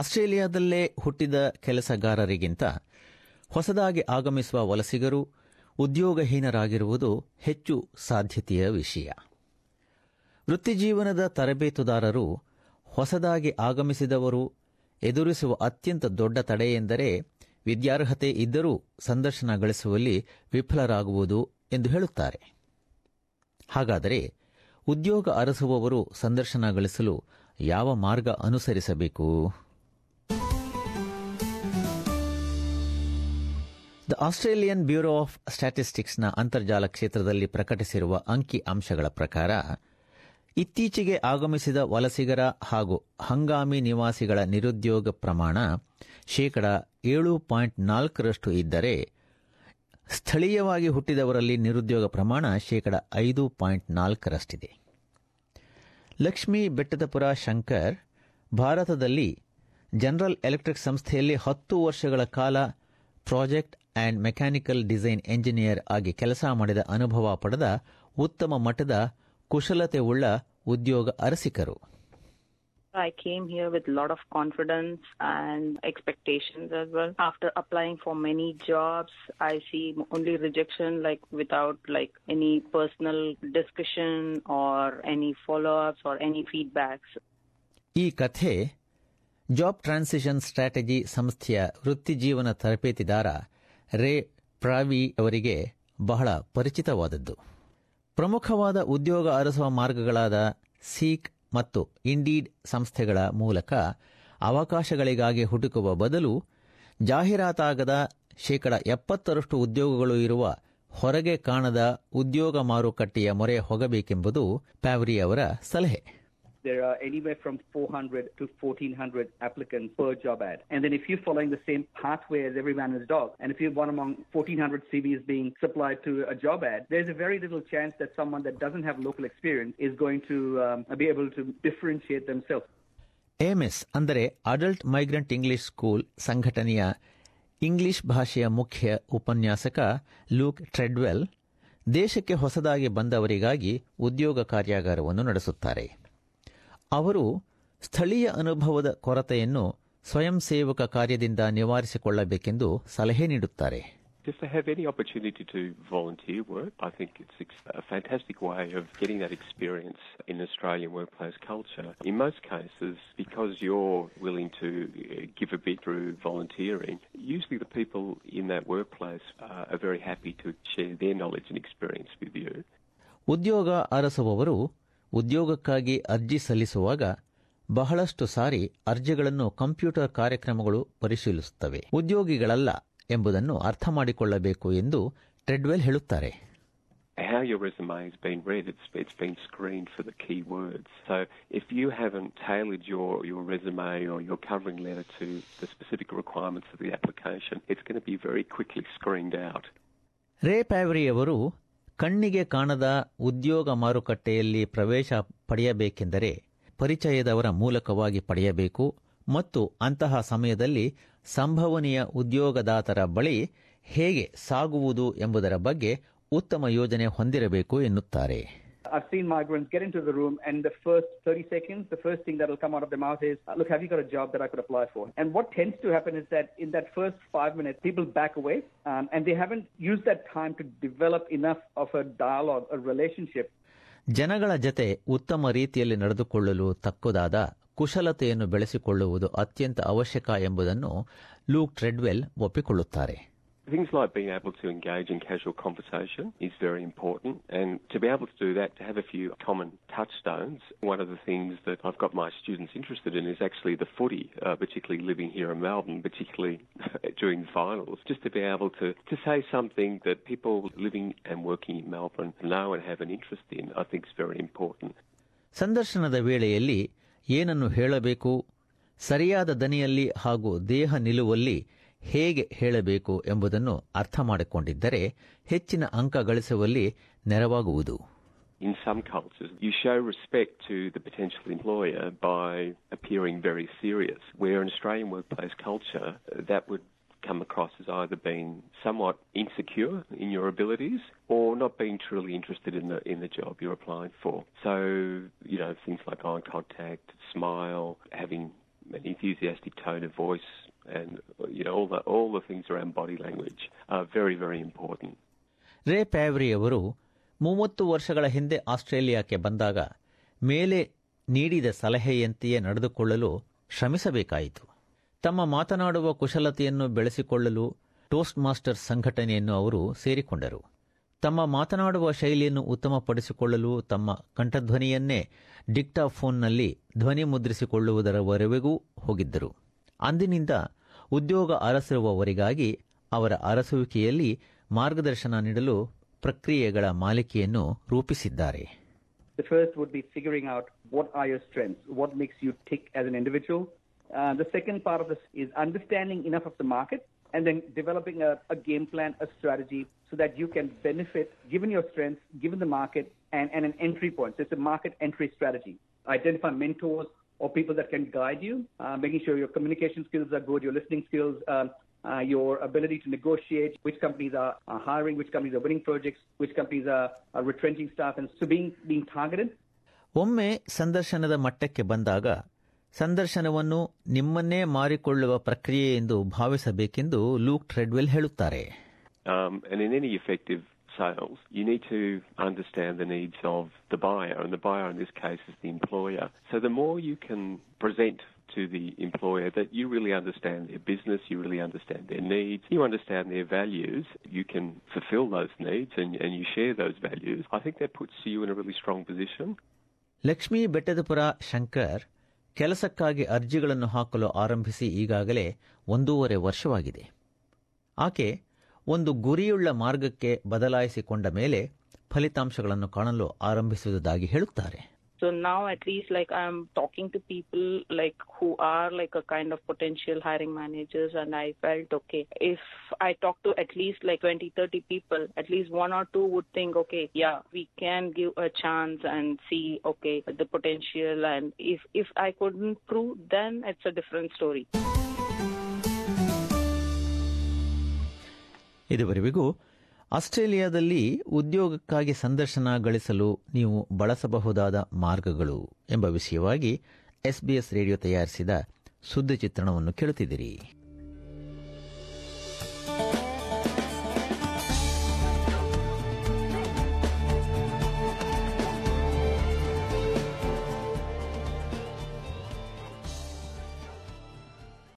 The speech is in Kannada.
ಆಸ್ಟ್ರೇಲಿಯಾದಲ್ಲೇ ಹುಟ್ಟಿದ ಕೆಲಸಗಾರರಿಗಿಂತ ಹೊಸದಾಗಿ ಆಗಮಿಸುವ ವಲಸಿಗರು ಉದ್ಯೋಗಹೀನರಾಗಿರುವುದು ಹೆಚ್ಚು ಸಾಧ್ಯತೆಯ ವಿಷಯ. ವೃತ್ತಿಜೀವನದ ತರಬೇತುದಾರರು ಹೊಸದಾಗಿ ಆಗಮಿಸಿದವರು ಎದುರಿಸುವ ಅತ್ಯಂತ ದೊಡ್ಡ ತಡೆಯೆಂದರೆ ವಿದ್ಯಾರ್ಹತೆ ಇದ್ದರೂ ಸಂದರ್ಶನ ಗಳಿಸುವಲ್ಲಿ ವಿಫಲರಾಗುವುದು ಎಂದು ಹೇಳುತ್ತಾರೆ. ಹಾಗಾದರೆ ಉದ್ಯೋಗ ಅರಸುವವರು ಸಂದರ್ಶನ ಗಳಿಸಲು ಯಾವ ಮಾರ್ಗ ಅನುಸರಿಸಬೇಕು? ಆಸ್ಟ್ರೇಲಿಯನ್ ಬ್ಯೂರೋ ಆಫ್ ಸ್ಟ್ಯಾಟಿಸ್ಟಿಕ್ಸ್ನ ಅಂತರ್ಜಾಲ ಕ್ಷೇತ್ರದಲ್ಲಿ ಪ್ರಕಟಿಸಿರುವ ಅಂಕಿ ಅಂಶಗಳ ಪ್ರಕಾರ, ಇತ್ತೀಚೆಗೆ ಆಗಮಿಸಿದ ವಲಸಿಗರ ಹಾಗೂ ಹಂಗಾಮಿ ನಿವಾಸಿಗಳ ನಿರುದ್ಯೋಗ ಪ್ರಮಾಣ ಶೇಕಡ ಏಳು ಪಾಯಿಂಟ್ ನಾಲ್ಕರಷ್ಟು ಇದ್ದರೆ, ಸ್ಥಳೀಯವಾಗಿ ಹುಟ್ಟಿದವರಲ್ಲಿ ನಿರುದ್ಯೋಗ ಪ್ರಮಾಣ ಶೇಕಡ ಐದು ಪಾಯಿಂಟ್ ನಾಲ್ಕರಷ್ಟಿದೆ. ಲಕ್ಷ್ಮೀ ಬೆಟ್ಟದಪುರ ಶಂಕರ್, ಭಾರತದಲ್ಲಿ ಜನರಲ್ ಎಲೆಕ್ಟ್ರಿಕ್ ಸಂಸ್ಥೆಯಲ್ಲಿ ಹತ್ತು ವರ್ಷಗಳ ಕಾಲ project and mechanical design engineer ಆಗಿ ಕೆಲಸ ಮಾಡಿದ ಅನುಭವ ಪಡೆದ ಉತ್ತಮ ಮಟ್ಟದ ಕುಶಲತೆ ಉಳ್ಳ ಉದ್ಯೋಗ ಅರಸಿಕರು I came here with a lot of confidence and expectations as well. After applying for many jobs, I see only rejection, like without like any personal discussion or any follow-ups or any feedbacks. ಈ ಕಥೆ ಜಾಬ್ ಟ್ರಾನ್ಸಿಷನ್ ಸ್ಟ್ರಾಟಜಿ ಸಂಸ್ಥೆಯ ವೃತ್ತಿಜೀವನ ತರಬೇತಿದಾರ ರೇ ಪ್ರಾವಿ ಅವರಿಗೆ ಬಹಳ ಪರಿಚಿತವಾದದ್ದು. ಪ್ರಮುಖವಾದ ಉದ್ಯೋಗ ಅರಸುವ ಮಾರ್ಗಗಳಾದ ಸೀಕ್ ಮತ್ತು ಇಂಡೀಡ್ ಸಂಸ್ಥೆಗಳ ಮೂಲಕ ಅವಕಾಶಗಳಿಗಾಗಿ ಹುಡುಕುವ ಬದಲು ಜಾಹೀರಾತಾಗದ ಶೇಕಡ ಎಪ್ಪತ್ತರಷ್ಟು ಉದ್ಯೋಗಗಳು ಇರುವ ಹೊರಗೆ ಕಾಣದ ಉದ್ಯೋಗ ಮಾರುಕಟ್ಟೆಯ ಮೊರೆ ಹೋಗಬೇಕೆಂಬುದು ಪ್ಯಾವ್ರಿ ಅವರ ಸಲಹೆ. There are anywhere from 400 to 1400 applicants per job ad. And then if you're following the same pathway as every man and his dog, and if you're one among 1400 CVs being supplied to a job ad, there's a very little chance that someone that doesn't have local experience is going to um, be able to differentiate themselves. AMS ಅಂದರೆ ಅಡಲ್ಟ್ ಮೈಗ್ರೆಂಟ್ ಇಂಗ್ಲಿಷ್ ಸ್ಕೂಲ್ ಸಂಘಟನೆಯ ಇಂಗ್ಲಿಷ್ ಭಾಷೆಯ ಮುಖ್ಯ ಉಪನ್ಯಾಸಕ ಲೂಕ್ ಟ್ರೆಡ್ವೆಲ್ ದೇಶಕ್ಕೆ ಹೊಸದಾಗಿ ಬಂದವರಿಗಾಗಿ ಉದ್ಯೋಗ ಕಾರ್ಯಾಗಾರವನ್ನು ನಡೆಸುತ್ತಾರೆ ಅವರು ಸ್ಥಳೀಯ ಅನುಭವದ ಕೊರತೆಯನ್ನು ಸ್ವಯಂ ಸೇವಕ ಕಾರ್ಯದಿಂದ ನಿವಾರಿಸಿಕೊಳ್ಳಬೇಕೆಂದು ಸಲಹೆ ನೀಡುತ್ತಾರೆ If they have any opportunity to volunteer work, I think it's a fantastic way of getting that experience in Australian workplace culture. In most cases, because you're willing to give a bit through volunteering, usually the people in that workplace are very happy to share their knowledge and experience with you. ಉದ್ಯೋಗ ಅರಸುವವರು ಉದ್ಯೋಗಕ್ಕಾಗಿ ಅರ್ಜಿ ಸಲ್ಲಿಸುವಾಗ ಬಹಳಷ್ಟು ಸಾರಿ ಅರ್ಜಿಗಳನ್ನು ಕಂಪ್ಯೂಟರ್ ಕಾರ್ಯಕ್ರಮಗಳು ಪರಿಶೀಲಿಸುತ್ತವೆ ಉದ್ಯೋಗಿಗಳಲ್ಲ ಎಂಬುದನ್ನು ಅರ್ಥ ಮಾಡಿಕೊಳ್ಳಬೇಕು ಎಂದು ಟ್ರೆಡ್ವೆಲ್ ಹೇಳುತ್ತಾರೆ how your resume has been read, it's, it's been screened for the key words. So if you haven't tailored your, your resume or your covering letter to the specific requirements of the application, it's going to be very quickly screened out. ರೇ ಪ್ಯಾವ್ರಿಯವರು ಕಣ್ಣಿಗೆ ಕಾಣದ ಉದ್ಯೋಗ ಮಾರುಕಟ್ಟೆಯಲ್ಲಿ ಪ್ರವೇಶ ಪಡೆಯಬೇಕೆಂದರೆ ಪರಿಚಯದವರ ಮೂಲಕವಾಗಿ ಪಡೆಯಬೇಕು ಮತ್ತು ಅಂತಹ ಸಮಯದಲ್ಲಿ ಸಂಭವನೀಯ ಉದ್ಯೋಗದಾತರ ಬಳಿ ಹೇಗೆ ಸಾಗುವುದು ಎಂಬುದರ ಬಗ್ಗೆ ಉತ್ತಮ ಯೋಜನೆ ಹೊಂದಿರಬೇಕು ಎನ್ನುತ್ತಾರೆ. I've seen migrants get into the room, and the first 30 seconds, the first thing that will come out of their mouth is, Look, have you got a job that I could apply for? And what tends to happen is that in that first five minutes, people back away, um, and they haven't used that time to develop enough of a dialogue, a relationship. ಜನಗಳ ಜತೆ ಉತ್ತಮ ರೀತಿಯಲ್ಲಿ ನಡೆದುಕೊಳ್ಳಲು ತಕ್ಕುದಾದ ಕುಶಲತೆಯನ್ನು ಬೆಳೆಸಿಕೊಳ್ಳುವುದು ಅತ್ಯಂತ ಅವಶ್ಯಕ ಎಂಬುದನ್ನು ಲೂಕ್ ಟ್ರೆಡ್ವೆಲ್ ಒಪ್ಪಿಕೊಳ್ಳುತ್ತಾರೆ Things like being able to engage in casual conversation is very important, and to be able to do that, to have a few common touchstones. One of the things that I've got my students interested in is actually the footy, uh, particularly living here in Melbourne, particularly during finals, just to be able to, to say something that people living and working in Melbourne know and have an interest in, I think is very important. ಸಂದರ್ಶನದ ವೇಳೆಯಲ್ಲಿ ಏನನ್ನು ಹೇಳಬೇಕು ಸರಿಯಾದ ದನಿಯಲ್ಲಿ ಹಾಗೂ ದೇಹ ನಿಲುವಲ್ಲಿ ಹೇಗೆ ಹೇಳಬೇಕು ಎಂಬುದನ್ನು ಅರ್ಥ ಮಾಡಿಕೊಂಡಿದ್ದರೆ ಹೆಚ್ಚಿನ ಅಂಕ ಗಳಿಸುವಲ್ಲಿ ನೆರವಾಗುವುದು In some cultures, you show respect to the potential employer by appearing very serious, where in Australian workplace culture, that would come across as either being somewhat insecure in your abilities or not being truly interested in the in the job you're applying for. So, you know, things like eye contact, smile, having an enthusiastic tone of voice, and, you know, all the all the things around body language are very very important. ರೇ ಪ್ಯಾವ್ರಿ ಅವರು ಮೂವತ್ತು ವರ್ಷಗಳ ಹಿಂದೆ ಆಸ್ಟ್ರೇಲಿಯಾಕ್ಕೆ ಬಂದಾಗ ಮೇಲೆ ನೀಡಿದ ಸಲಹೆಯಂತೆಯೇ ನಡೆದುಕೊಳ್ಳಲು ಶ್ರಮಿಸಬೇಕಾಯಿತು. ತಮ್ಮ ಮಾತನಾಡುವ ಕುಶಲತೆಯನ್ನು ಬೆಳೆಸಿಕೊಳ್ಳಲು ಟೋಸ್ಟ್ ಮಾಸ್ಟರ್ ಸಂಘಟನೆಯನ್ನು ಅವರು ಸೇರಿಕೊಂಡರು. ತಮ್ಮ ಮಾತನಾಡುವ ಶೈಲಿಯನ್ನು ಉತ್ತಮಪಡಿಸಿಕೊಳ್ಳಲು ತಮ್ಮ ಕಂಠಧ್ವನಿಯನ್ನೇ ಡಿಕ್ಟಾಫೋನ್ನಲ್ಲಿ ಧ್ವನಿ ಮುದ್ರಿಸಿಕೊಳ್ಳುವುದರವರೆಗೂ ಹೋಗಿದ್ದರು. ಅಂದಿನಿಂದ ಉದ್ಯೋಗ ಅರಸಿರುವವರಿಗಾಗಿ ಅವರ ಅರಸುವಿಕೆಯಲ್ಲಿ ಮಾರ್ಗದರ್ಶನ ನೀಡಲು ಪ್ರಕ್ರಿಯೆಗಳ ಮಾಲಿಕೆಯನ್ನು ರೂಪಿಸಿದ್ದಾರೆ The first would be figuring out what are your strengths, what makes you tick as an individual. Uh, the second part of this is understanding enough of the market and then developing a, a game plan, a strategy so that you can benefit given your strengths, given the market, and, and an entry point. So it's a market entry strategy. Identify mentors or people that can guide you, uh, making sure your communication skills are good, your listening skills, um, uh, your ability to negotiate, which companies are, are hiring, which companies are winning projects, which companies are, are retrenching staff, and so being being targeted. ಒಮ್ಮೆ ಸಂದರ್ಶನದ ಮಟ್ಟಕ್ಕೆ ಬಂದಾಗ ಸಂದರ್ಶನವನ್ನು ನಿಮ್ಮನ್ನೇ ಮಾರಿಕೊಳ್ಳುವ ಪ್ರಕ್ರಿಯೆ ಎಂದು ಭಾವಿಸಬೇಕೆಂದು ಲೂಕ್ ಟ್ರೆಡ್ವೆಲ್ ಹೇಳುತ್ತಾರೆ Um, and in any effective sales, you need to understand the needs of the buyer, and the buyer in this case is the employer. So the more you can present to the employer that you really understand their business, you really understand their needs, you understand their values, you can fulfill those needs and, and you share those values, I think that puts you in a really strong position. Lakshmi Bettadapura shankar ಕೆಲಸಕ್ಕಾಗಿ ಅರ್ಜಿಗಳನ್ನು ಹಾಕಲು ಆರಂಭಿಸಿ ಈಗಾಗಲೇ ಒಂದೂವರೆ ವರ್ಷವಾಗಿದೆ ಆಕೆ ಒಂದು ಗುರಿಯುಳ್ಳ ಮಾರ್ಗಕ್ಕೆ ಬದಲಾಯಿಸಿಕೊಂಡ ಮೇಲೆ ಫಲಿತಾಂಶಗಳನ್ನು ಕಾಣಲು ಆರಂಭಿಸುವುದಾಗಿ ಹೇಳುತ್ತಾರೆ So now at least like I'm talking to people like who are like a kind of potential hiring managers and I felt okay. If I talk to at least like 20, 30 people, at least one or two would think, okay, yeah, we can give a chance and see, okay, the potential and if, if I couldn't prove, then it's a different story. ಇದುವರೆಗೂ ಆಸ್ಟ್ರೇಲಿಯಾದಲ್ಲಿ ಉದ್ಯೋಗಕ್ಕಾಗಿ ಸಂದರ್ಶನ ಗಳಿಸಲು ನೀವು ಬಳಸಬಹುದಾದ ಮಾರ್ಗಗಳು ಎಂಬ ವಿಷಯವಾಗಿ ಎಸ್ಬಿಎಸ್ ರೇಡಿಯೋ ತಯಾರಿಸಿದ ಸುದ್ದಿ ಚಿತ್ರಣವನ್ನು ಕೇಳುತ್ತಿದ್ದೀರಿ.